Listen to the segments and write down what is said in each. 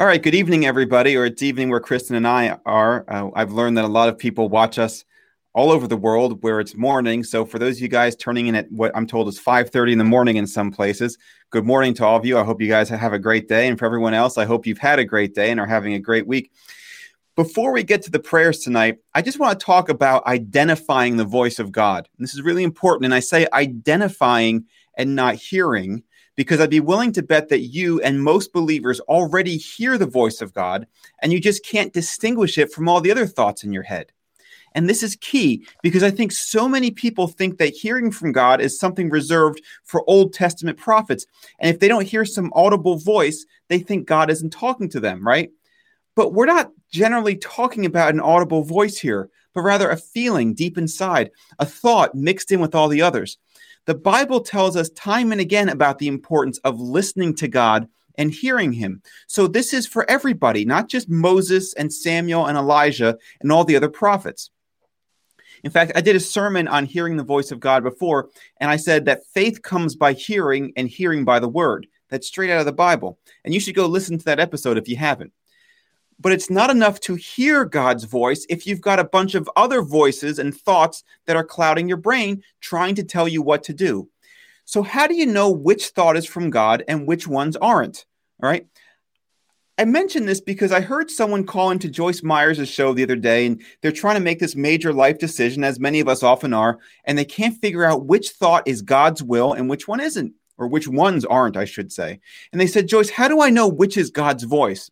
All right, good evening, everybody, or it's evening where Kristen and I are. Uh, I've learned that a lot of people watch us all over the world where it's morning. So for those of you guys turning in at what I'm told is 5:30 in the morning in some places, good morning to all of you. I hope you guys have a great day, and for everyone else, I hope you've had a great day and are having a great week. Before we get to the prayers tonight, I just want to talk about identifying the voice of God. And this is really important, and I say identifying and not hearing because I'd be willing to bet that you and most believers already hear the voice of God and you just can't distinguish it from all the other thoughts in your head. And this is key because I think so many people think that hearing from God is something reserved for Old Testament prophets. And if they don't hear some audible voice, they think God isn't talking to them, right? But we're not generally talking about an audible voice here, but rather a feeling deep inside, a thought mixed in with all the others. The Bible tells us time and again about the importance of listening to God and hearing him. So this is for everybody, not just Moses and Samuel and Elijah and all the other prophets. In fact, I did a sermon on hearing the voice of God before, and I said that faith comes by hearing and hearing by the word. That's straight out of the Bible. And you should go listen to that episode if you haven't but it's not enough to hear God's voice if you've got a bunch of other voices and thoughts that are clouding your brain trying to tell you what to do. So, how do you know which thought is from God and which ones aren't? All right. I mention this because I heard someone call into Joyce Meyer's show the other day, and they're trying to make this major life decision, as many of us often are, and they can't figure out which thought is God's will and which one isn't, or which ones aren't, I should say. And they said, Joyce, how do I know which is God's voice?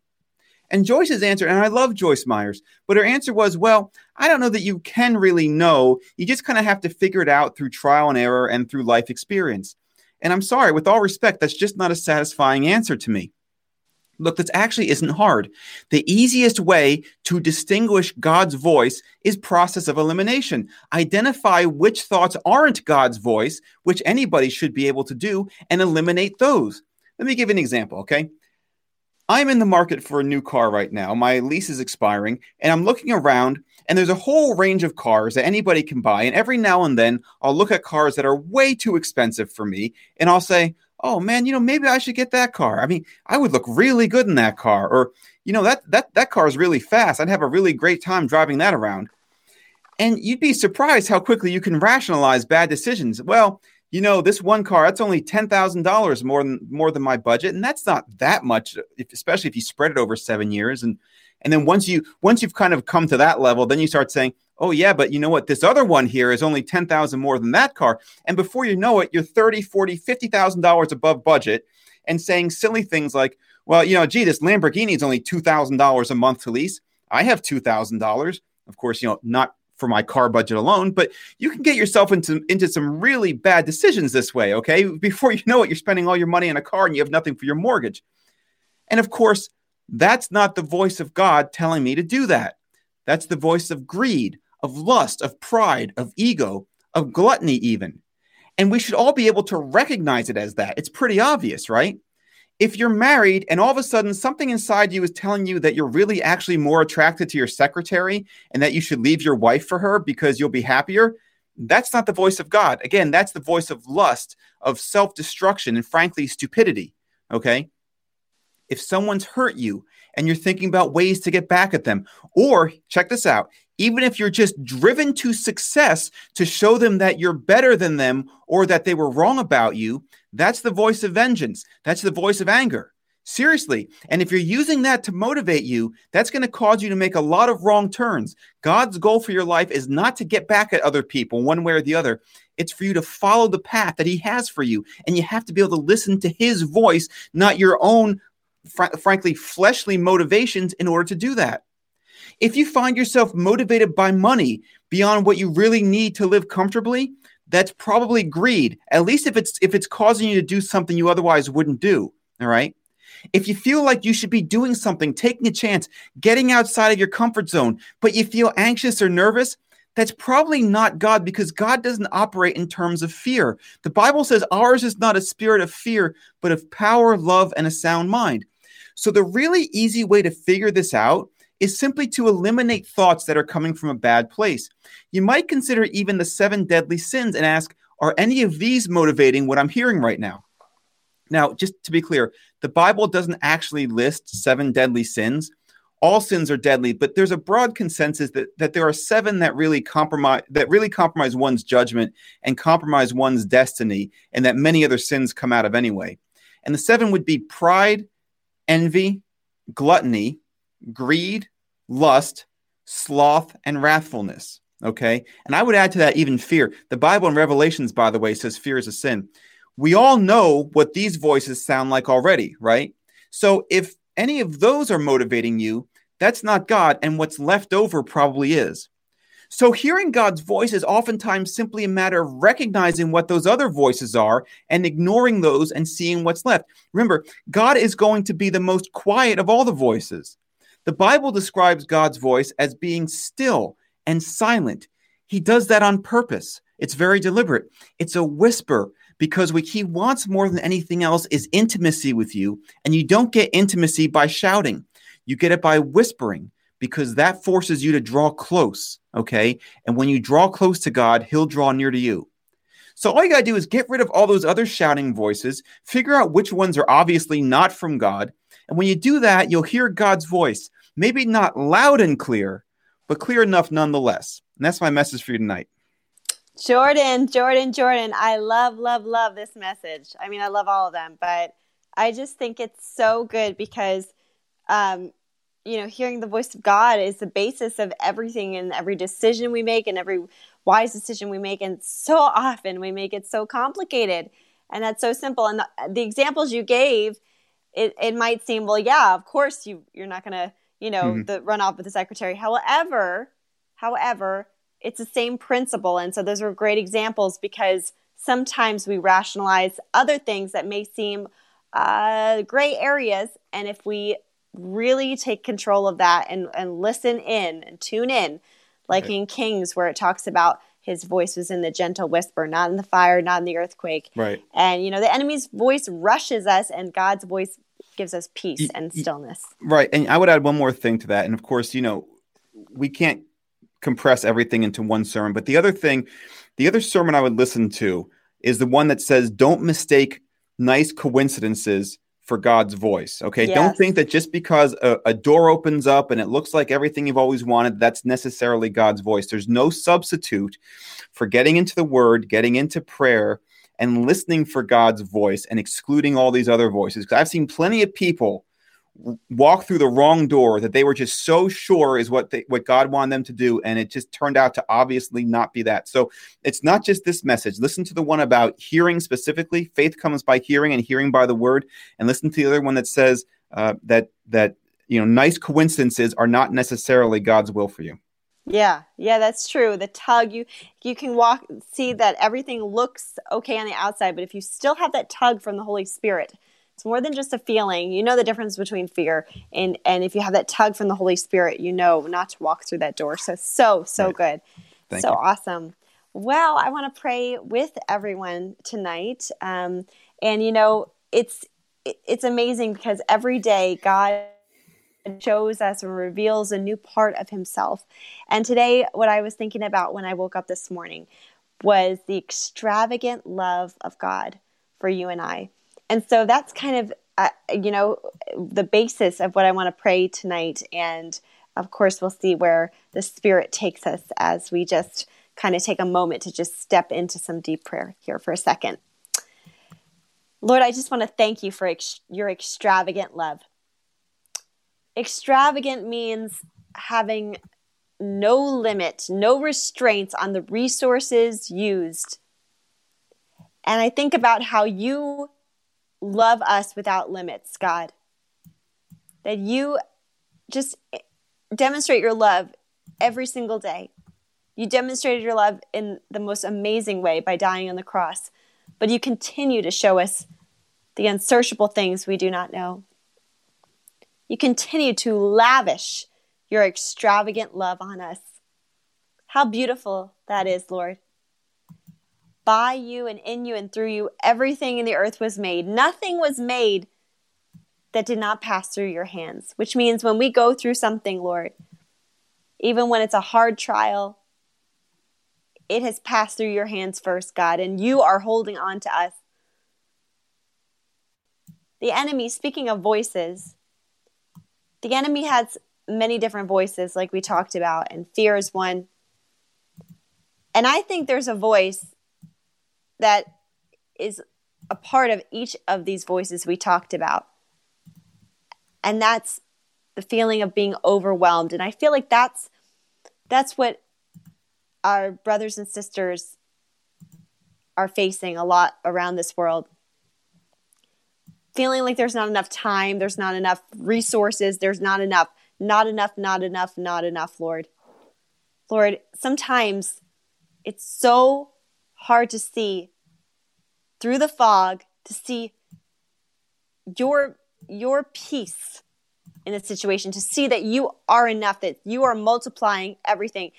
And Joyce's answer, and I love Joyce Myers, but her answer was, well, I don't know that you can really know. You just kind of have to figure it out through trial and error and through life experience. And I'm sorry, with all respect, that's just not a satisfying answer to me. Look, this actually isn't hard. The easiest way to distinguish God's voice is process of elimination. Identify which thoughts aren't God's voice, which anybody should be able to do, and eliminate those. Let me give an example, okay? I'm in the market for a new car right now. My lease is expiring, and I'm looking around, and there's a whole range of cars that anybody can buy. And every now and then, I'll look at cars that are way too expensive for me, and I'll say, "Oh man, you know, maybe I should get that car. I mean, I would look really good in that car." Or, you know, that that that car is really fast. I'd have a really great time driving that around. And you'd be surprised how quickly you can rationalize bad decisions. Well, you know, this one car, that's only ten thousand dollars more than more than my budget, and that's not that much, if, especially if you spread it over seven years. And and then once you once you've kind of come to that level, then you start saying, oh yeah, but you know what? This other one here is only ten thousand more than that car, and before you know it, you're thirty, forty, fifty thousand dollars above budget, and saying silly things like, well, you know, gee, this Lamborghini is only two thousand dollars a month to lease. I have two thousand dollars. Of course, you know, not for my car budget alone, but you can get yourself into into some really bad decisions this way, okay? Before you know it, you're spending all your money on a car and you have nothing for your mortgage. And of course, that's not the voice of God telling me to do that. That's the voice of greed, of lust, of pride, of ego, of gluttony even. And we should all be able to recognize it as that. It's pretty obvious, right? If you're married and all of a sudden something inside you is telling you that you're really actually more attracted to your secretary and that you should leave your wife for her because you'll be happier, that's not the voice of God. Again, that's the voice of lust, of self destruction, and frankly, stupidity. Okay. If someone's hurt you and you're thinking about ways to get back at them, or check this out, even if you're just driven to success to show them that you're better than them or that they were wrong about you, that's the voice of vengeance. That's the voice of anger. Seriously. And if you're using that to motivate you, that's going to cause you to make a lot of wrong turns. God's goal for your life is not to get back at other people one way or the other. It's for you to follow the path that He has for you. And you have to be able to listen to His voice, not your own, fr- frankly, fleshly motivations in order to do that. If you find yourself motivated by money beyond what you really need to live comfortably, that's probably greed. At least if it's if it's causing you to do something you otherwise wouldn't do. All right. If you feel like you should be doing something, taking a chance, getting outside of your comfort zone, but you feel anxious or nervous, that's probably not God because God doesn't operate in terms of fear. The Bible says ours is not a spirit of fear, but of power, love, and a sound mind. So, the really easy way to figure this out is simply to eliminate thoughts that are coming from a bad place. You might consider even the seven deadly sins and ask, are any of these motivating what I'm hearing right now? Now, just to be clear, the Bible doesn't actually list seven deadly sins all sins are deadly, but there's a broad consensus that, that there are seven that really compromise that really compromise one's judgment and compromise one's destiny, and that many other sins come out of anyway. And the seven would be pride, envy, gluttony, greed, lust, sloth, and wrathfulness. Okay. And I would add to that even fear. The Bible in Revelations, by the way, says fear is a sin. We all know what these voices sound like already, right? So if any of those are motivating you, that's not God, and what's left over probably is. So, hearing God's voice is oftentimes simply a matter of recognizing what those other voices are and ignoring those and seeing what's left. Remember, God is going to be the most quiet of all the voices. The Bible describes God's voice as being still and silent. He does that on purpose. It's very deliberate. It's a whisper, because what he wants more than anything else is intimacy with you. And you don't get intimacy by shouting, you get it by whispering because that forces you to draw close. Okay. And when you draw close to God, he'll draw near to you. So all you got to do is get rid of all those other shouting voices, figure out which ones are obviously not from God. And when you do that, you'll hear God's voice, maybe not loud and clear, but clear enough nonetheless. And that's my message for you tonight. Jordan, Jordan, Jordan. I love, love, love this message. I mean, I love all of them, but I just think it's so good because, um, you know, hearing the voice of God is the basis of everything and every decision we make and every wise decision we make. And so often we make it so complicated and that's so simple. And the, the examples you gave, it, it might seem, well, yeah, of course you, you're not going to, you know, mm-hmm. the run off with the secretary. However, however, it's the same principle. And so those are great examples because sometimes we rationalize other things that may seem uh, gray areas. And if we really take control of that and, and listen in and tune in, like right. in Kings, where it talks about his voice was in the gentle whisper, not in the fire, not in the earthquake. Right. And, you know, the enemy's voice rushes us, and God's voice gives us peace and stillness. Right. And I would add one more thing to that. And of course, you know, we can't compress everything into one sermon. But the other thing, the other sermon I would listen to is the one that says, don't mistake nice coincidences for God's voice. Okay. Yes. Don't think that just because a, a, door opens up and it looks like everything you've always wanted, that's necessarily God's voice. There's no substitute for getting into the word, getting into prayer, and listening for God's voice and excluding all these other voices. Because I've seen plenty of people walk through the wrong door that they were just so sure is what they, what God wanted them to do and it just turned out to obviously not be that. So it's not just this message. Listen to the one about hearing specifically. Faith comes by hearing and hearing by the word and listen to the other one that says uh, that that you know nice coincidences are not necessarily God's will for you. Yeah, yeah, that's true. The tug you you can walk see that everything looks okay on the outside, but if you still have that tug from the Holy Spirit, it's more than just a feeling. You know the difference between fear and and if you have that tug from the Holy Spirit, you know not to walk through that door. So so so right. good. Thank so you. awesome. Well, I want to pray with everyone tonight. Um, and you know, it's it's amazing because every day God shows us and reveals a new part of himself. And today what I was thinking about when I woke up this morning was the extravagant love of God for you and I and so that's kind of uh, you know the basis of what i want to pray tonight. And of course we'll see where the spirit takes us as we just kind of take a moment to just step into some deep prayer here for a second. Lord i just want to thank you for ex- your extravagant love. Extravagant means having no limit no restraints on the resources used. And i think about how you love us without limits, God. That you just demonstrate your love every single day. You demonstrated your love in the most amazing way by dying on the cross, but you continue to show us the unsearchable things we do not know. You continue to lavish your extravagant love on us. How beautiful that is, Lord. By you and in you and through you, everything in the earth was made. Nothing was made that did not pass through your hands, which means when we go through something, Lord, even when it's a hard trial, it has passed through your hands first, God, and you are holding on to us. The enemy, speaking of voices, the enemy has many different voices, like we talked about, and fear is one. And I think there's a voice that is a part of each of these voices we talked about. And that's the feeling of being overwhelmed. And I feel like that's that's what our brothers and sisters are facing a lot around this world. Feeling like there's not enough time, there's not enough resources, there's not enough, not enough, not enough, not enough, Lord. Lord, sometimes it's so hard to see through the fog to see your your peace in the situation to see that you are enough that you are multiplying everything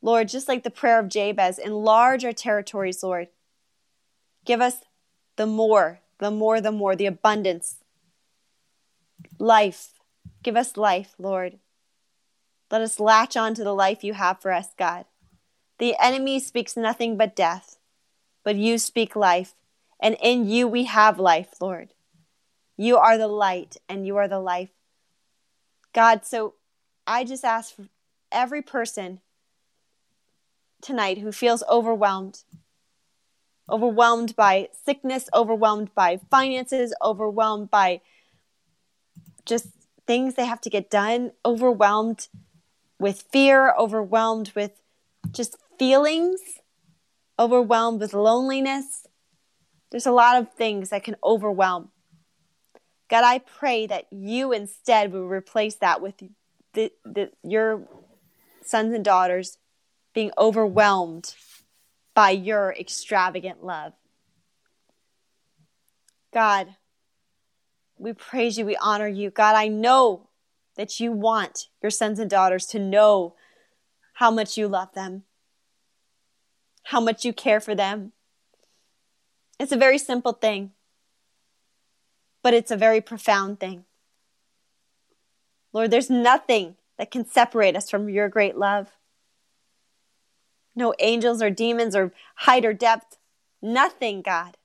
Lord, just like the prayer of Jabez, enlarge our territories, Lord. Give us the more, the more, the more, the abundance. Life. Give us life, Lord. Let us latch on to the life you have for us, God. The enemy speaks nothing but death, but you speak life, and in you we have life, Lord. You are the light, and you are the life. God, so I just ask for every person tonight who feels overwhelmed, overwhelmed by sickness, overwhelmed by finances, overwhelmed by just things they have to get done, overwhelmed with fear, overwhelmed with just feelings, overwhelmed with loneliness. There's a lot of things that can overwhelm. God, I pray that you instead will replace that with the, the, your sons and daughters being overwhelmed by your extravagant love. God, we praise you, we honor you. God, I know that you want your sons and daughters to know how much you love them, how much you care for them. It's a very simple thing, but it's a very profound thing. Lord, there's nothing that can separate us from your great love no angels or demons or height or depth. Nothing, God.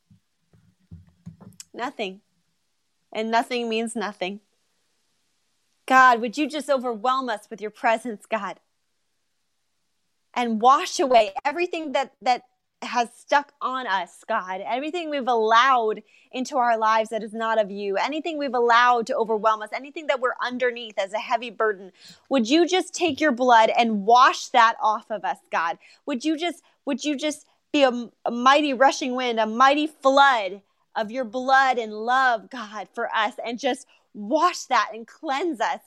Nothing. And nothing means nothing. God, would you just overwhelm us with your presence, God? And wash away everything that that has stuck on us, God. Everything we've allowed into our lives that is not of you, anything we've allowed to overwhelm us, anything that we're underneath as a heavy burden, would you just take your blood and wash that off of us, God? Would you just would you just be a, a mighty rushing wind, a mighty flood of your blood and love, God, for us and just wash that and cleanse us.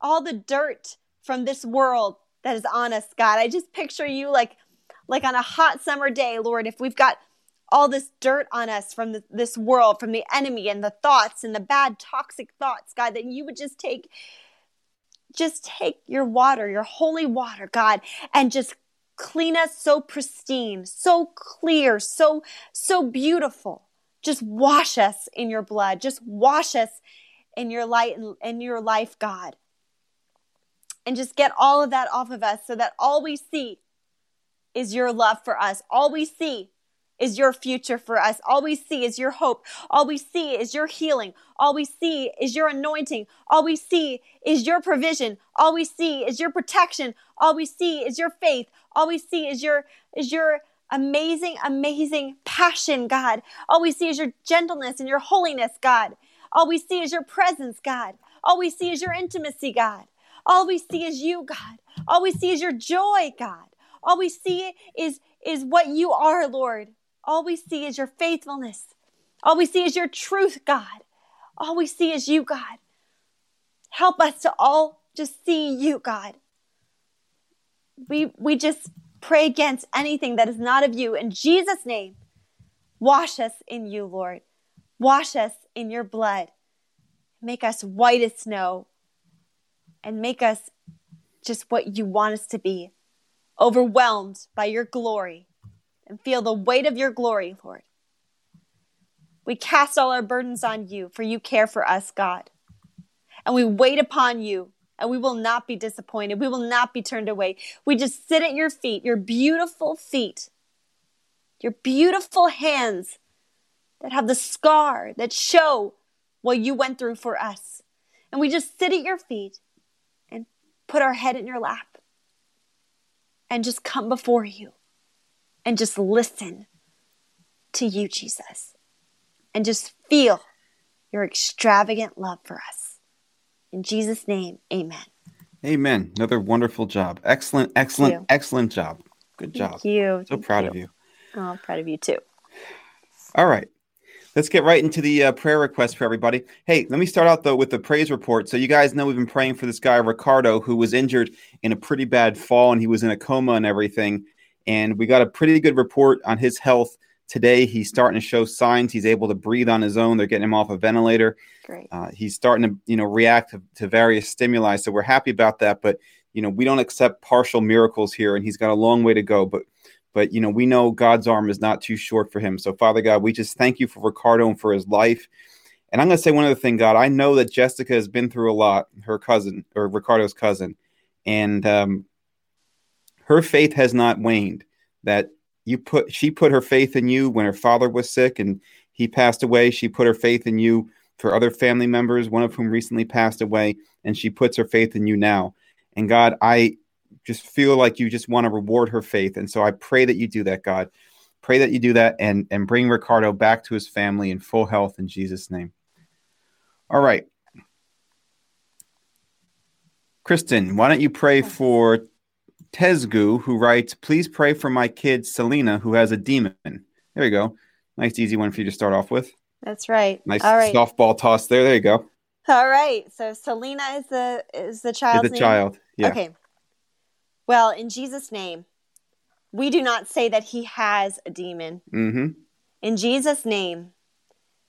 All the dirt from this world that is on us, God. I just picture you like like on a hot summer day, Lord, if we've got all this dirt on us from the, this world, from the enemy and the thoughts and the bad toxic thoughts, God, that you would just take just take your water, your holy water, God, and just clean us so pristine, so clear, so so beautiful. Just wash us in your blood. Just wash us in your light and in your life, God. And just get all of that off of us so that all we see is your love for us. All we see is your future for us. All we see is your hope. All we see is your healing. All we see is your anointing. All we see is your provision. All we see is your protection. All we see is your faith. All we see is your is your amazing amazing passion, God. All we see is your gentleness and your holiness, God. All we see is your presence, God. All we see is your intimacy, God. All we see is you, God. All we see is your joy, God. All we see is, is what you are, Lord. All we see is your faithfulness. All we see is your truth, God. All we see is you, God. Help us to all just see you, God. We, we just pray against anything that is not of you. In Jesus' name, wash us in you, Lord. Wash us in your blood. make us white as snow, and make us just what you want us to be, overwhelmed by your glory, and feel the weight of your glory, Lord. We cast all our burdens on you, for you care for us, God. And we wait upon you, and we will not be disappointed. We will not be turned away. We just sit at your feet, your beautiful feet, your beautiful hands that have the scar that show what you went through for us. And we just sit at your feet put our head in your lap and just come before you and just listen to you, Jesus, and just feel your extravagant love for us. In Jesus' name, amen. Amen. Another wonderful job. Excellent, excellent, excellent job. Good job. Thank you. So Thank proud you. of you. Oh, I'm proud of you too. All right. Let's get right into the uh, prayer request for everybody. Hey, let me start out though with the praise report. So you guys know we've been praying for this guy Ricardo who was injured in a pretty bad fall and he was in a coma and everything. And we got a pretty good report on his health today. He's starting to show signs. He's able to breathe on his own. They're getting him off a ventilator. Great. Uh, he's starting to you know react to, to various stimuli. So we're happy about that. But you know we don't accept partial miracles here, and he's got a long way to go. But but you know we know god's arm is not too short for him. So father god we just thank you for ricardo and for his life. And i'm going to say one other thing god. I know that jessica has been through a lot her cousin or ricardo's cousin and um, her faith has not waned. That you put she put her faith in you when her father was sick and he passed away. She put her faith in you for other family members one of whom recently passed away and she puts her faith in you now. And god i just feel like you just want to reward her faith. And so I pray that you do that, God. Pray that you do that and, and bring Ricardo back to his family in full health in Jesus' name. All right. Kristen, why don't you pray for Tezgu, who writes, Please pray for my kid, Selena, who has a demon. There you go. Nice, easy one for you to start off with. That's right. Nice All right. softball toss there. There you go. All right. So Selena is the is the child's the name? child. Yeah. Okay. Well, in Jesus' name, we do not say that he has a demon. Mm-hmm. In Jesus' name,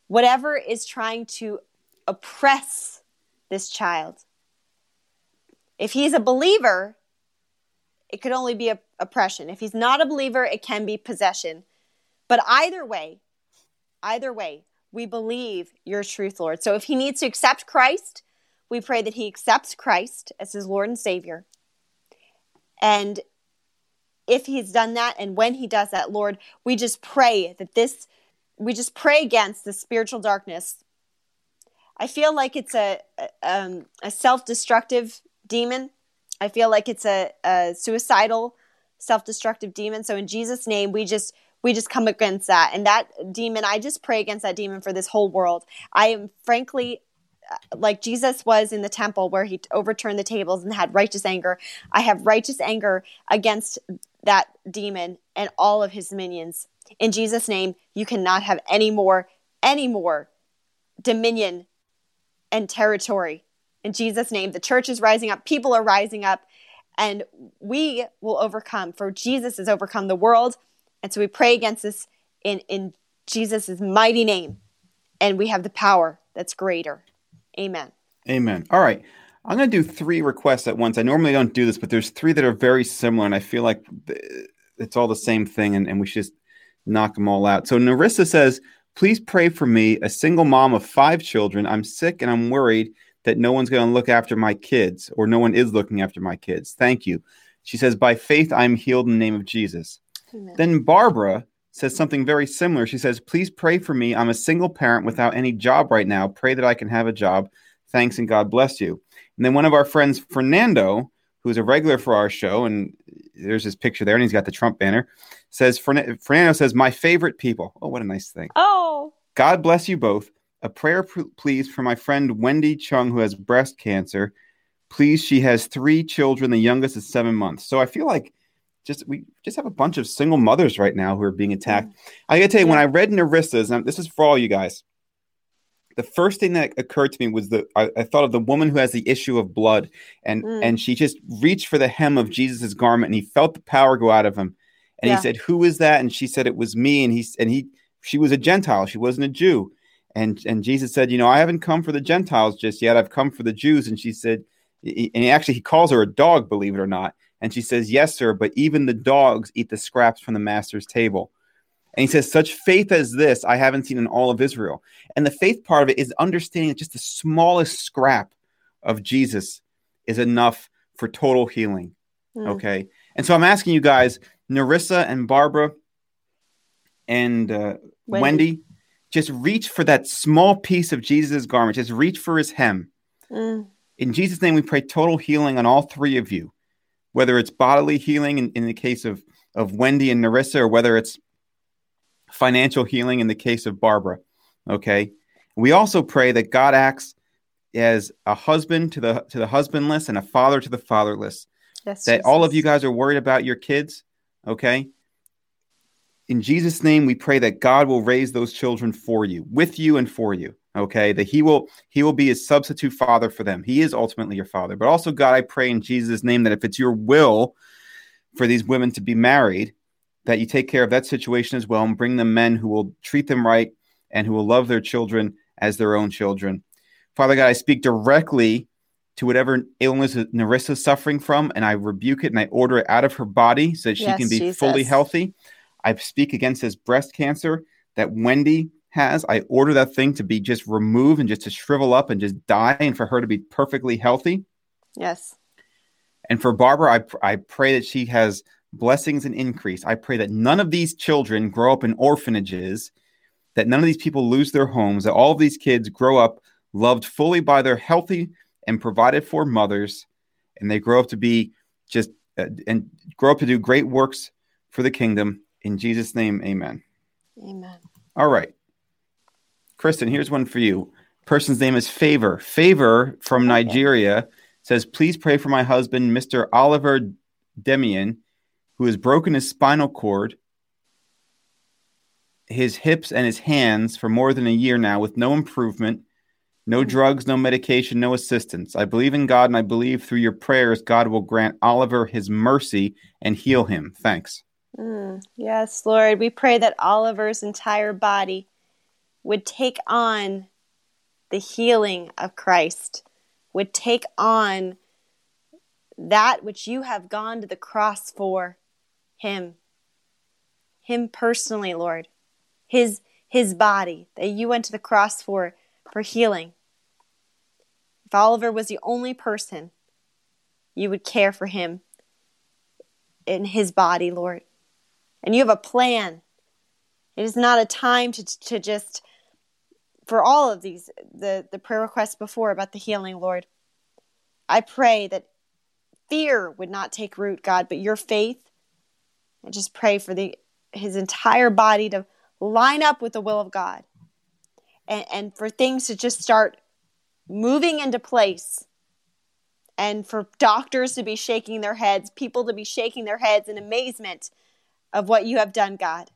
whatever is trying to oppress this child, if he's a believer, it could only be oppression. If he's not a believer, it can be possession. But either way, either way, we believe your truth, Lord. So if he needs to accept Christ, we pray that he accepts Christ as his Lord and Savior. And if he's done that and when he does that, Lord, we just pray that this, we just pray against the spiritual darkness. I feel like it's a, um, a self destructive demon. I feel like it's a, a suicidal, self destructive demon. So in Jesus' name, we just, we just come against that. And that demon, I just pray against that demon for this whole world. I am frankly like Jesus was in the temple where he overturned the tables and had righteous anger. I have righteous anger against that demon and all of his minions. In Jesus' name, you cannot have any more, any more dominion and territory. In Jesus' name, the church is rising up, people are rising up, and we will overcome. For Jesus has overcome the world. And so we pray against this in, in Jesus' mighty name. And we have the power that's greater. Amen. Amen. All right. I'm going to do three requests at once. I normally don't do this, but there's three that are very similar, and I feel like it's all the same thing, and, and we should just knock them all out. So Narissa says, Please pray for me, a single mom of five children. I'm sick and I'm worried that no one's going to look after my kids, or no one is looking after my kids. Thank you. She says, By faith, I'm healed in the name of Jesus. Amen. Then Barbara says something very similar. She says, Please pray for me. I'm a single parent without any job right now. Pray that I can have a job. Thanks and God bless you. And then one of our friends, Fernando, who's a regular for our show, and there's his picture there, and he's got the Trump banner, says, Fernando says, My favorite people. Oh, what a nice thing. Oh, God bless you both. A prayer, please, for my friend Wendy Chung, who has breast cancer. Please, she has three children. The youngest is seven months. So I feel like just we just have a bunch of single mothers right now who are being attacked. I gotta tell you, when I read Narissa's, and this is for all you guys, the first thing that occurred to me was that I, I thought of the woman who has the issue of blood, and Mm. and she just reached for the hem of Jesus's garment, and he felt the power go out of him, and Yeah. he said, "Who is that?" And she said, "It was me." And he and he she was a Gentile, she wasn't a Jew, And and Jesus said, you know, I haven't come for the Gentiles just yet. I've come for the Jews. And she said, and he actually he calls her a dog, believe it or not. And she says, Yes, sir, but even the dogs eat the scraps from the master's table. And he says, Such faith as this I haven't seen in all of Israel. And the faith part of it is understanding that just the smallest scrap of Jesus is enough for total healing. Mm. Okay. And so I'm asking you guys, Narissa and Barbara and uh, Wendy. Wendy. just reach for that small piece of Jesus' garment. Just reach for his hem. Mm. In Jesus' name, we pray total healing on all three of you, whether it's bodily healing in, in the case of, of Wendy and Narissa, or whether it's financial healing in the case of Barbara. Okay. We also pray that God acts as a husband to the to the husbandless and a father to the fatherless. Yes, that Jesus. all of you guys are worried about your kids. Okay. In Jesus' name, we pray that God will raise those children for you, with you, and for you okay that he will he will be a substitute father for them he is ultimately your father but also god i pray in jesus name that if it's your will for these women to be married that you take care of that situation as well and bring them men who will treat them right and who will love their children as their own children father god i speak directly to whatever illness Narissa is suffering from, and I rebuke it and I order it out of her body so that she yes, can be Jesus. fully healthy. I speak against this breast cancer that Wendy has. I order that thing to be just removed and just to shrivel up and just die, and for her to be perfectly healthy. Yes. And for Barbara, I, I pray that she has blessings and increase. I pray that none of these children grow up in orphanages, that none of these people lose their homes, that all of these kids grow up loved fully by their healthy and provided for mothers, and they grow up to be just uh, and grow up to do great works for the kingdom. In Jesus' name, amen. Amen. All right. Kristen, here's one for you. Person's name is Favor. Favor from. Nigeria says, Please pray for my husband, Mr. Oliver Demian, who has broken his spinal cord, his hips, and his hands for more than a year now with no improvement, no hmm. drugs, no medication, no assistance. I believe in God and I believe through your prayers, God will grant Oliver his mercy and heal him. Thanks. Mm, yes, Lord. We pray that Oliver's entire body would take on the healing of Christ, would take on that which you have gone to the cross for him. Him personally lord. His his body that you went to the cross for for healing. If oliver was the only person you would care for him in his body lord. And you have a plan. It is not a time to to just for all of these the the prayer requests before about the healing lord i pray that fear would not take root god but your faith. I just pray for the his entire body to line up with the will of god and, and for things to just start moving into place and for doctors to be shaking their heads people to be shaking their heads in amazement of what you have done god.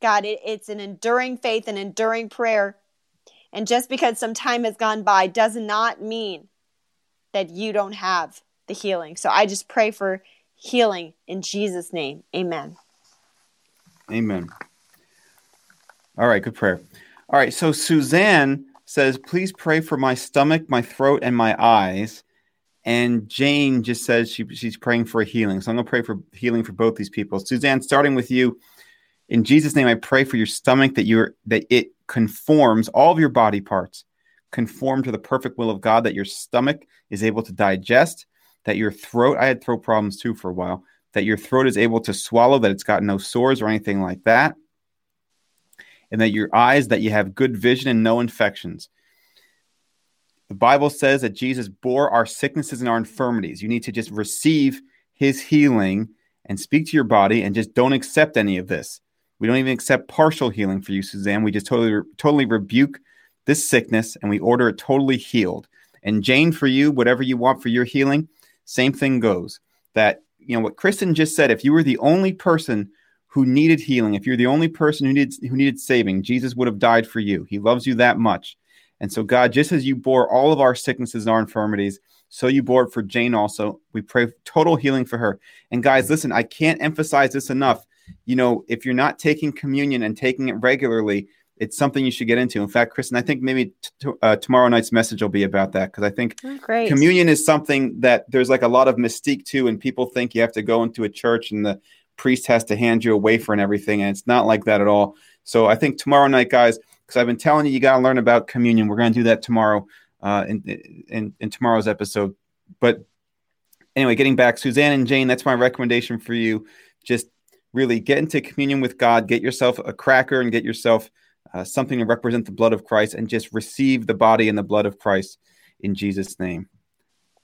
God it, it's an enduring faith an enduring prayer and just because some time has gone by does not mean that you don't have the healing. So I just pray for healing in Jesus' name. Amen. Amen. All right, good prayer. All right, so Suzanne says, please pray for my stomach, my throat, and my eyes. And Jane just says she, she's praying for a healing. So I'm going to pray for healing for both these people. Suzanne, starting with you, in Jesus' name, I pray for your stomach that you're that it conforms all of your body parts conform to the perfect will of God, that your stomach is able to digest, that your throat, I had throat problems too for a while, that your throat is able to swallow, that it's got no sores or anything like that, and that your eyes, that you have good vision and no infections. The Bible says that Jesus bore our sicknesses and our infirmities. You need to just receive his healing and speak to your body and just don't accept any of this. We don't even accept partial healing for you, Suzanne. We just totally, totally rebuke this sickness and we order it totally healed. And Jane, for you, whatever you want for your healing, same thing goes. That, you know, what Kristen just said, if you were the only person who needed healing, if you're the only person who needed, who needed saving, Jesus would have died for you. He loves you that much. And so, God, just as you bore all of our sicknesses and our infirmities, so you bore it for Jane also. We pray total healing for her. And guys, listen, I can't emphasize this enough you know, if you're not taking communion and taking it regularly, it's something you should get into. In fact, Kristen, I think maybe t- uh, tomorrow night's message will be about that because I think Oh, communion is something that there's like a lot of mystique to, and people think you have to go into a church and the priest has to hand you a wafer and everything, and it's not like that at all. So I think tomorrow night, guys, because I've been telling you, you got to learn about communion. We're going to do that tomorrow uh, in, in in tomorrow's episode. But anyway, getting back, Suzanne and Jane, that's my recommendation for you. Just really get into communion with God. Get yourself a cracker and get yourself uh, something to represent the blood of Christ, and just receive the body and the blood of Christ in Jesus' name.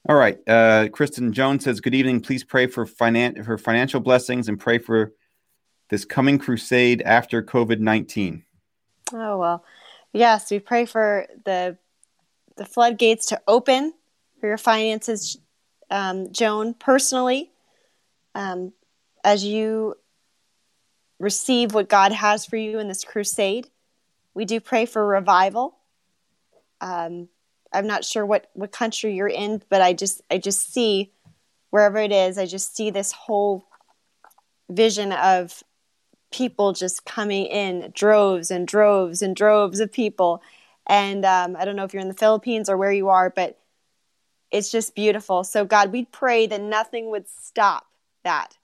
All right. Uh, Kristen Jones says, Good evening. Please pray for, finan- for financial blessings and pray for this coming crusade after COVID 19. Oh well, yes. We pray for the the floodgates to open for your finances, um, Joan. Personally, um, as you receive what God has for you in this crusade, we do pray for revival. Um, I'm not sure what what country you're in, but I just I just see wherever it is, I just see this whole vision of people just coming in droves and droves and droves of people. And um, i don't know if you're in the philippines or where you are but it's just beautiful. So god we pray that nothing would stop that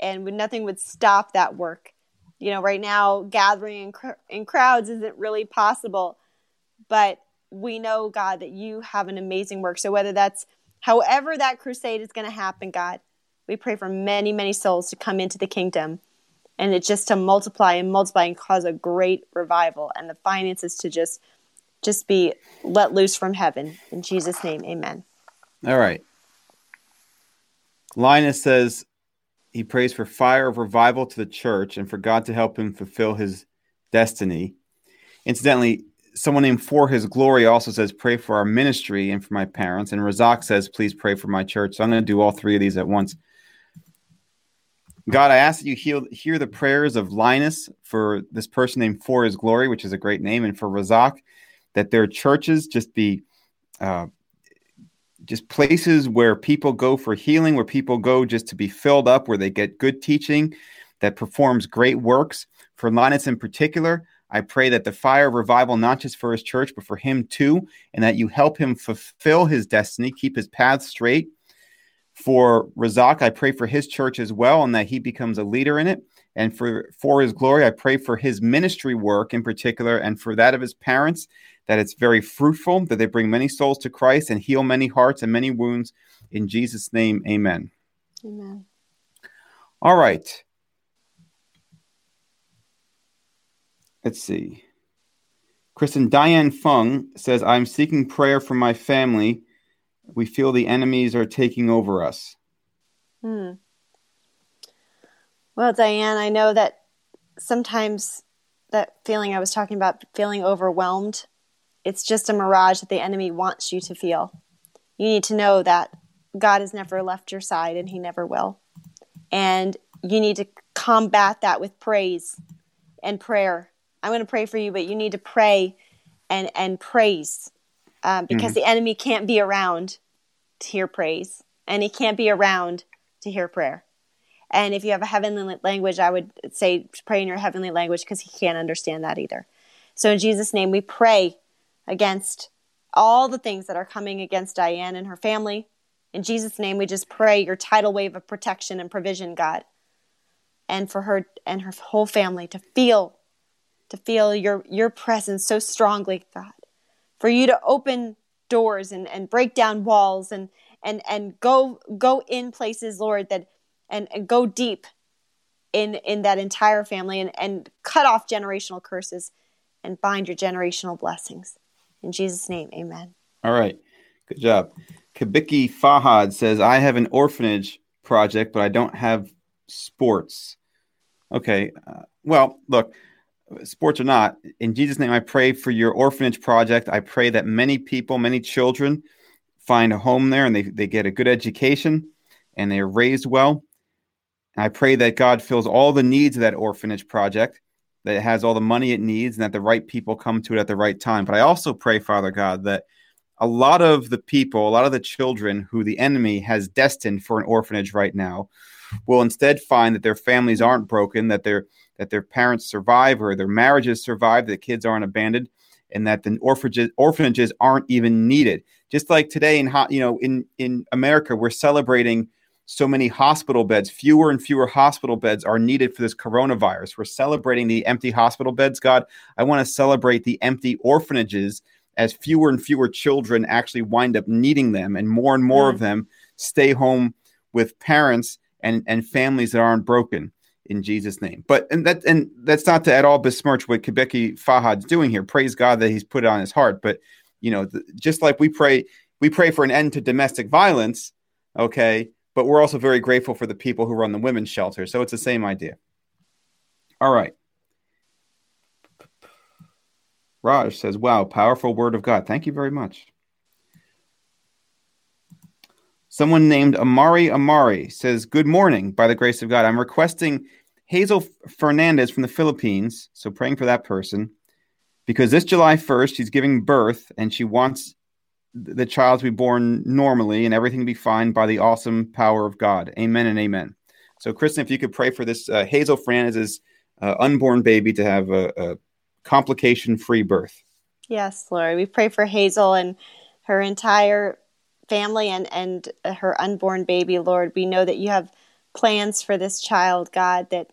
and nothing would stop that work. You know right now gathering in, cr- in crowds isn't really possible but we know god that you have an amazing work. So whether that's however that crusade is going to happen god we pray for many many souls to come into the kingdom and it just to multiply and multiply and cause a great revival and the finances to just just be let loose from heaven. In jesus name amen. All right. Linus says he prays for fire of revival to the church and for God to help him fulfill his destiny. Incidentally, someone named For His Glory also says, Pray for our ministry and for my parents. And Razak says, Please pray for my church. So I'm going to do all three of these at once. God, I ask that you heal, hear the prayers of Linus for this person named For His Glory, which is a great name, and for Razak, that their churches just be uh, just places where people go for healing, where people go just to be filled up, where they get good teaching that performs great works. For Linus in particular, I pray that the fire of revival, not just for his church, but for him too, and that you help him fulfill his destiny, keep his path straight. For Razak, I pray for his church as well, and that he becomes a leader in it. And for for his glory, I pray for his ministry work in particular, and for that of his parents, that it's very fruitful, that they bring many souls to Christ and heal many hearts and many wounds. In Jesus' name, Amen. amen All right. Let's see. Kristen Diane Fung says, I'm seeking prayer for my family. We feel the enemies are taking over us. Hmm. Well, Diane, I know that sometimes that feeling I was talking about, feeling overwhelmed, it's just a mirage that the enemy wants you to feel. You need to know that God has never left your side and he never will. And you need to combat that with praise and prayer. I'm going to pray for you, but you need to pray and, and praise um, because the enemy can't be around to hear praise and he can't be around to hear prayer. And if you have a heavenly language, I would say pray in your heavenly language because he can't understand that either. So in Jesus' name, we pray against all the things that are coming against Diane and her family. In Jesus' name, we just pray your tidal wave of protection and provision, God, and for her and her whole family to feel, to feel your your presence so strongly, God, for you to open doors and, and break down walls and and and go go in places, Lord, that and, and go deep in in that entire family and, and cut off generational curses and bind your generational blessings. In Jesus' name, amen. All right. Good job. Kabiki Fahad says, I have an orphanage project, but I don't have sports. Okay. Uh, well, look, sports or not, in Jesus' name, I pray for your orphanage project. I pray that many people, many children find a home there and they, they get a good education and they are raised well. I pray that God fills all the needs of that orphanage project, that it has all the money it needs, and that the right people come to it at the right time. But I also pray, Father God, that a lot of the people, a lot of the children who the enemy has destined for an orphanage right now will instead find that their families aren't broken, that they're that their parents survive or their marriages survive, that kids aren't abandoned, and that the orphanages, orphanages aren't even needed. Just like today in you know in in America, we're celebrating so many hospital beds. Fewer and fewer hospital beds are needed for this coronavirus. We're celebrating the empty hospital beds. God, I want to celebrate the empty orphanages as fewer and fewer children actually wind up needing them, and more and more mm. of them stay home with parents and, and families that aren't broken in Jesus' name. But and that and that's not to at all besmirch what Kibeki Fahad's doing here. Praise God that he's put it on his heart. But you know, the, just like we pray, we pray for an end to domestic violence. Okay, but we're also very grateful for the people who run the women's shelter. So it's the same idea. All right. Raj says, Wow, powerful word of God. Thank you very much. Someone named Amari Amari says, Good morning, by the grace of God. I'm requesting Hazel Fernandez from the Philippines. So praying for that person because this July 1st, she's giving birth and she wants the child to be born normally and everything to be fine by the awesome power of God. Amen and amen. So, Kristen, if you could pray for this uh, Hazel Fernandez's uh, unborn baby to have a, a complication free birth. Yes, Lord. We pray for Hazel and her entire family and, and her unborn baby, Lord. We know that you have plans for this child, God, that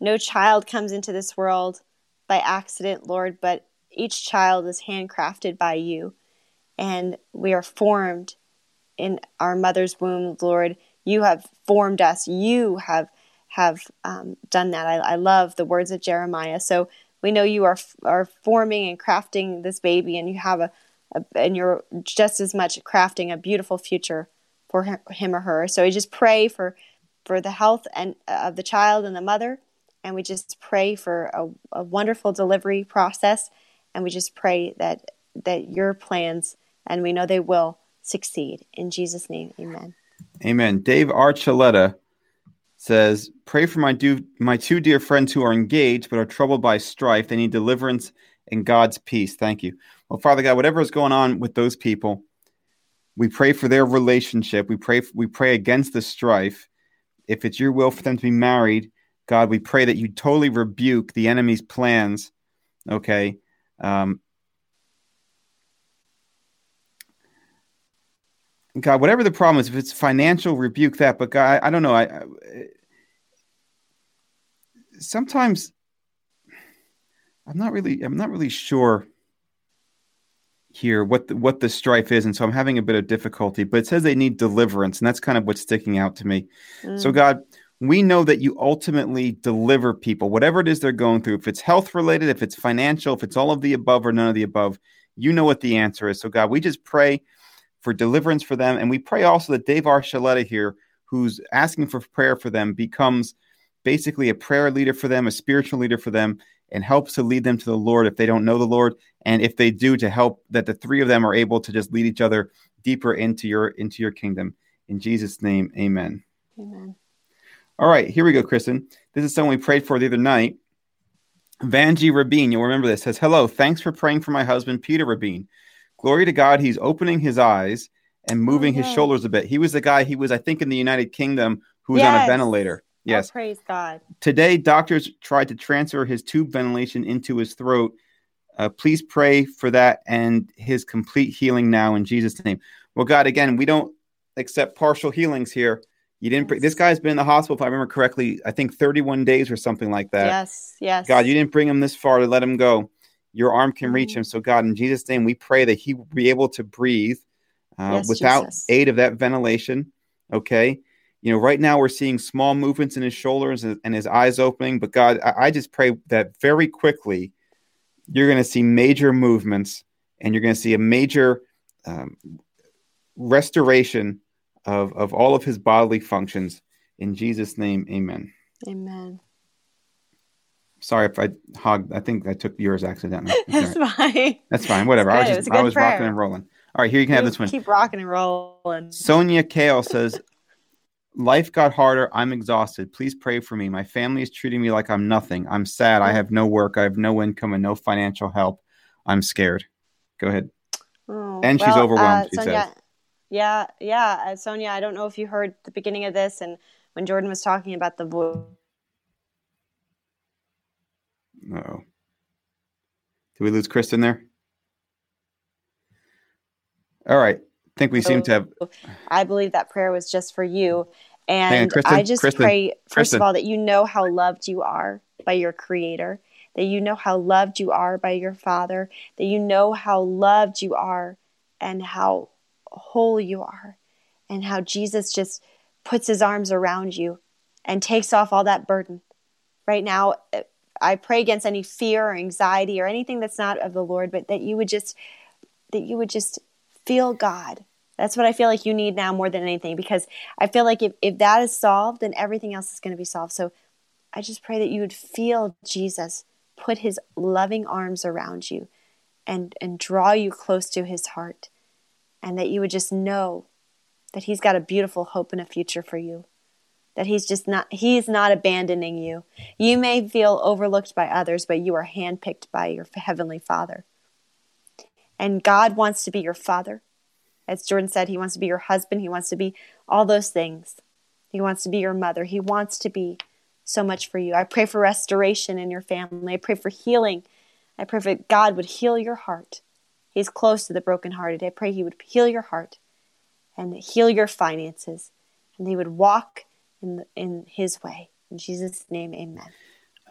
no child comes into this world by accident, Lord, but each child is handcrafted by you. And we are formed in our mother's womb, Lord. You have formed us. You have have um, done that. I, I love the words of Jeremiah. So we know you are are forming and crafting this baby, and you have a, a and you're just as much crafting a beautiful future for him or her. So we just pray for for the health and of the child and the mother, and we just pray for a, a wonderful delivery process, and we just pray that that your plans, and we know they will succeed in Jesus' name. Amen. Amen. Dave Archuleta says, Pray for my, do- my two dear friends who are engaged but are troubled by strife. They need deliverance and God's peace. Thank you. Well, Father God, whatever is going on with those people, we pray for their relationship. We pray we pray against the strife. If it's your will for them to be married, God, we pray that you totally rebuke the enemy's plans. Okay. Um, God, whatever the problem is, if it's financial, rebuke that. But God, I, I don't know. I, I, sometimes I'm not really I'm not really sure here what the, what the strife is, and so I'm having a bit of difficulty. But it says they need deliverance, and that's kind of what's sticking out to me. Mm. So God, we know that you ultimately deliver people, whatever it is they're going through. If it's health related, if it's financial, if it's all of the above or none of the above, you know what the answer is. So God, we just pray for deliverance for them, and we pray also that Dave Archuleta here, who's asking for prayer for them, becomes basically a prayer leader for them, a spiritual leader for them, and helps to lead them to the Lord if they don't know the Lord, and if they do, to help that the three of them are able to just lead each other deeper into your into your kingdom. In Jesus' name, Amen. Amen. All right, here we go, Kristen. This is someone we prayed for the other night. Vanji Rabin, you'll remember this, says, Hello, thanks for praying for my husband, Peter Rabin. Glory to God, he's opening his eyes and moving oh, his shoulders a bit. He was the guy, he was, I think, in the United Kingdom who was yes. on a ventilator. Yes. Oh, praise God. Today, doctors tried to transfer his tube ventilation into his throat. Uh, please pray for that and his complete healing now in Jesus' name. Well, God, again, we don't accept partial healings here. You didn't. This guy's been in the hospital, if I remember correctly, I think 31 days or something like that. Yes, yes. God, you didn't bring him this far to let him go. Your arm can reach mm-hmm. him. So, God, in Jesus' name, we pray that he will be able to breathe uh, yes, without Jesus. aid of that ventilation. Okay you know, right now we're seeing small movements in his shoulders and, and his eyes opening. But God, I, I just pray that very quickly you're going to see major movements and you're going to see a major um, restoration of, of all of his bodily functions. In Jesus' name, amen. Amen. Sorry if I hogged. I think I took yours accidentally. That's right. fine. That's fine. Whatever. I was just I was prayer. rocking and rolling. All right, here you can have this one. Keep rocking and rolling. Sonia Kale says, Life got harder. I'm exhausted. Please pray for me. My family is treating me like I'm nothing. I'm sad. I have no work. I have no income and no financial help. I'm scared. Go ahead. Oh, and well, she's overwhelmed. Uh, she Sonia, says. Yeah, yeah. Uh, Sonia, I don't know if you heard the beginning of this and when Jordan was talking about the voice oh. Did we lose Kristen there? All right. I think we seem to have. Oh, I believe that prayer was just for you. And Kristen, I just Kristen, pray, first Kristen. of all, that you know how loved you are by your Creator, that you know how loved you are by your Father, that you know how loved you are and how whole you are, and how Jesus just puts his arms around you and takes off all that burden. Right now, I pray against any fear or anxiety or anything that's not of the Lord, but that you would just that you would just feel God. That's what I feel like you need now more than anything because I feel like if, if that is solved, then everything else is going to be solved. So I just pray that you would feel Jesus put his loving arms around you and, and draw you close to his heart. And that you would just know that he's got a beautiful hope and a future for you. That he's just not, he's not abandoning you. You may feel overlooked by others, but you are handpicked by your heavenly Father. And God wants to be your father. As Jordan said, he wants to be your husband. He wants to be all those things. He wants to be your mother. He wants to be so much for you. I pray for restoration in your family. I pray for healing. I pray that God would heal your heart. He's close to the brokenhearted. I pray he would heal your heart and heal your finances. And he would walk in, in his way. In Jesus' name, amen.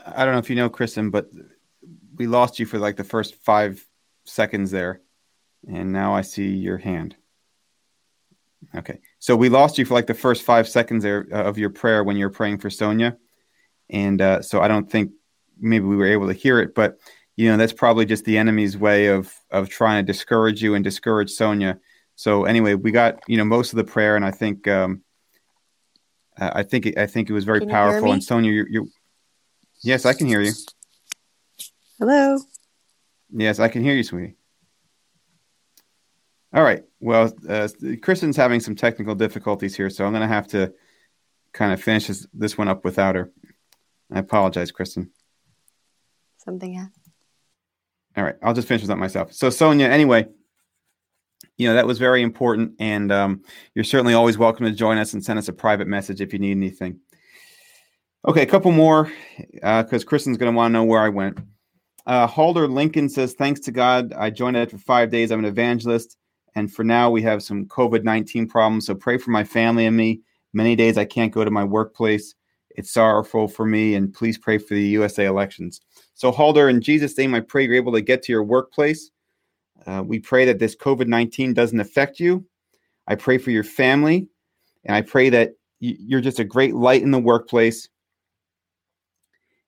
I don't know if you know, Kristen, but we lost you for like the first five seconds there. And now I see your hand. Okay. So we lost you for like the first five seconds there uh, of your prayer when you're praying for Sonia. And uh, so I don't think maybe we were able to hear it, but you know, that's probably just the enemy's way of of trying to discourage you and discourage Sonia. So anyway, we got, you know, most of the prayer and I think um uh, I think it, I think it was very Can you hear powerful and Sonia you you Yes, I can hear you. Hello. Yes, I can hear you, sweetie. All right. Well, uh, Kristen's having some technical difficulties here, so I'm going to have to kind of finish this, this one up without her. I apologize, Kristen. Something happened. All right, I'll just finish this up myself. So, Sonia, anyway, you know that was very important, and um, you're certainly always welcome to join us and send us a private message if you need anything. Okay, a couple more because Kristen's going to want to know where I went. Uh, Halder Lincoln says, "Thanks to God, I joined it for five days. I'm an evangelist, and for now we have some COVID 19 problems. So pray for my family and me. Many days I can't go to my workplace. It's sorrowful for me, and please pray for the USA elections." So, Halder, in Jesus' name, I pray you're able to get to your workplace. Uh, we pray that this COVID 19 doesn't affect you. I pray for your family, and I pray that you're just a great light in the workplace,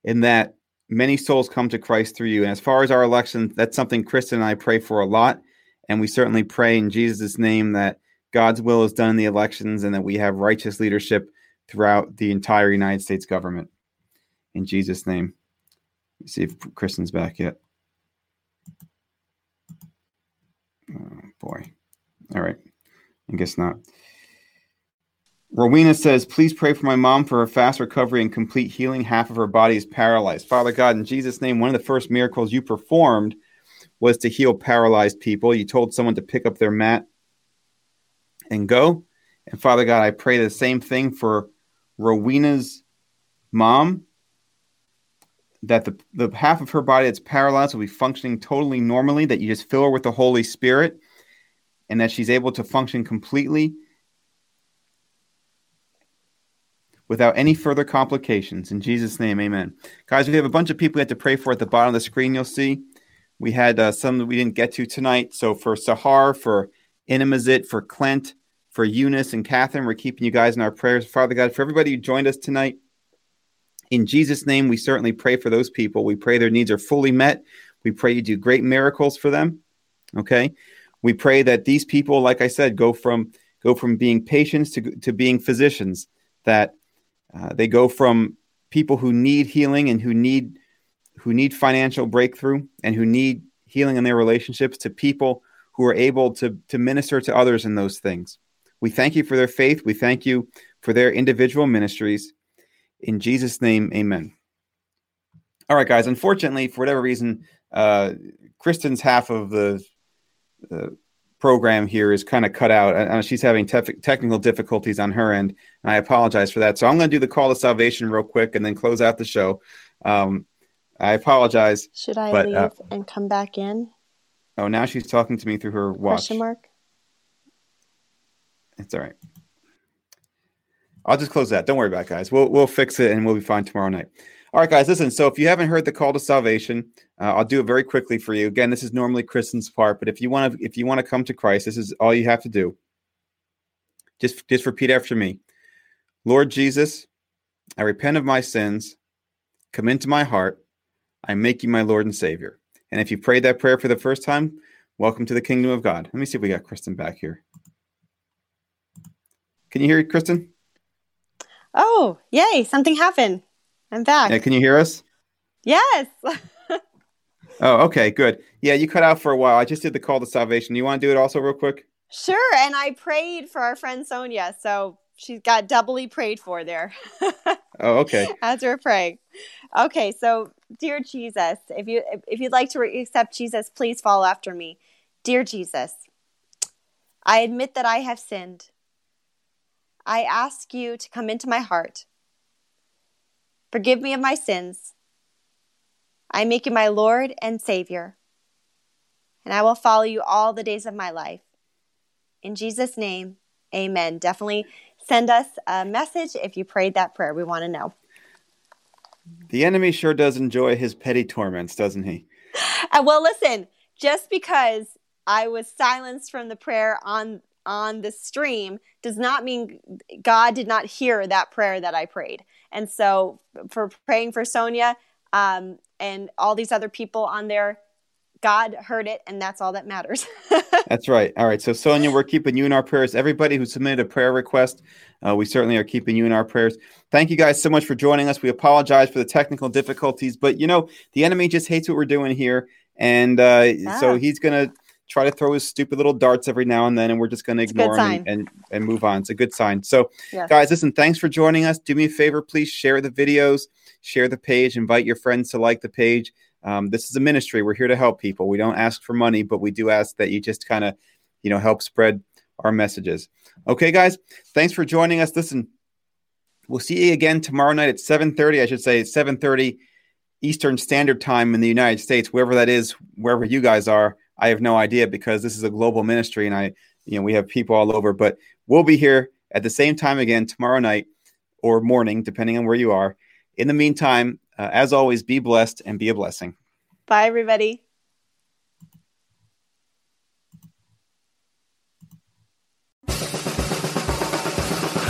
and that many souls come to Christ through you. And as far as our election, that's something Kristen and I pray for a lot. And we certainly pray in Jesus' name that God's will is done in the elections and that we have righteous leadership throughout the entire United States government. In Jesus' name. Let's see if Kristen's back yet. Oh, boy. All right. I guess not. Rowena says, please pray for my mom for her fast recovery and complete healing. Half of her body is paralyzed. Father God, in Jesus' name, one of the first miracles you performed was to heal paralyzed people. You told someone to pick up their mat and go. And Father God, I pray the same thing for Rowena's mom, that the, the half of her body that's paralyzed will be functioning totally normally, that you just fill her with the Holy Spirit, and that she's able to function completely without any further complications. In Jesus' name, amen. Guys, we have a bunch of people we have to pray for at the bottom of the screen, you'll see. We had uh, some that we didn't get to tonight. So for Sahar, for Inimazit, for Clint, for Eunice and Catherine, we're keeping you guys in our prayers. Father God, for everybody who joined us tonight, in Jesus' name, we certainly pray for those people. We pray their needs are fully met. We pray you do great miracles for them. Okay. We pray that these people, like I said, go from go from being patients to, to being physicians, that uh, they go from people who need healing and who need who need financial breakthrough and who need healing in their relationships to people who are able to to minister to others in those things. We thank you for their faith. We thank you for their individual ministries. In Jesus' name, amen. All right, guys. Unfortunately, for whatever reason, uh, Kristen's half of the uh, program here is kind of cut out. Uh, she's having tef- technical difficulties on her end, and I apologize for that. So I'm going to do the call to salvation real quick and then close out the show. Um, I apologize. Should I But, leave uh, and come back in? Oh, now she's talking to me through her watch. Question mark. It's all right. I'll just close that. Don't worry about it, guys. We'll we'll fix it and we'll be fine tomorrow night. All right, guys. Listen. So if you haven't heard the call to salvation, uh, I'll do it very quickly for you. Again, this is normally Kristen's part, but if you want to if you want to come to Christ, this is all you have to do. Just just repeat after me. Lord Jesus, I repent of my sins. Come into my heart. I make you my Lord and Savior. And if you prayed that prayer for the first time, welcome to the kingdom of God. Let me see if we got Kristen back here. Can you hear Kristen? Oh, yay! Something happened. I'm back. Yeah, can you hear us? yes. Oh, okay, good. Yeah, you cut out for a while. I just did the call to salvation. You want to do it also real quick? sure. And I prayed for our friend Sonia, so she got doubly prayed for there. Oh, okay. as we're praying. Okay, so dear Jesus, if you if you'd like to re- accept Jesus, please follow after me. Dear Jesus, I admit that I have sinned. I ask you to come into my heart. Forgive me of my sins. I make you my Lord and Savior. And I will follow you all the days of my life. In Jesus' name, amen. Definitely send us a message if you prayed that prayer. We want to know. The enemy sure does enjoy his petty torments, doesn't he? Well, listen, just because I was silenced from the prayer on on the stream does not mean God did not hear that prayer that I prayed. And so, for praying for Sonia um, and all these other people on there, God heard it, and that's all that matters. That's right. All right. So, Sonia, we're keeping you in our prayers. Everybody who submitted a prayer request, uh, we certainly are keeping you in our prayers. Thank you guys so much for joining us. We apologize for the technical difficulties, but you know, the enemy just hates what we're doing here. And uh, so he's going to try to throw his stupid little darts every now and then, and we're just going to ignore him and, and, and move on. It's a good sign. So, Yes. guys, listen, thanks for joining us. Do me a favor, please share the videos, share the page, invite your friends to like the page. Um, this is a ministry. We're here to help people. We don't ask for money, but we do ask that you just kind of, you know, help spread our messages. Okay, guys, thanks for joining us. Listen, we'll see you again tomorrow night at 7:30. I should say 7:30 Eastern Standard Time in the United States, wherever that is, wherever you guys are. I have no idea because this is a global ministry, and I, you know, we have people all over. But we'll be here at the same time again tomorrow night or morning, depending on where you are. In the meantime, uh, as always, be blessed and be a blessing. Bye, everybody.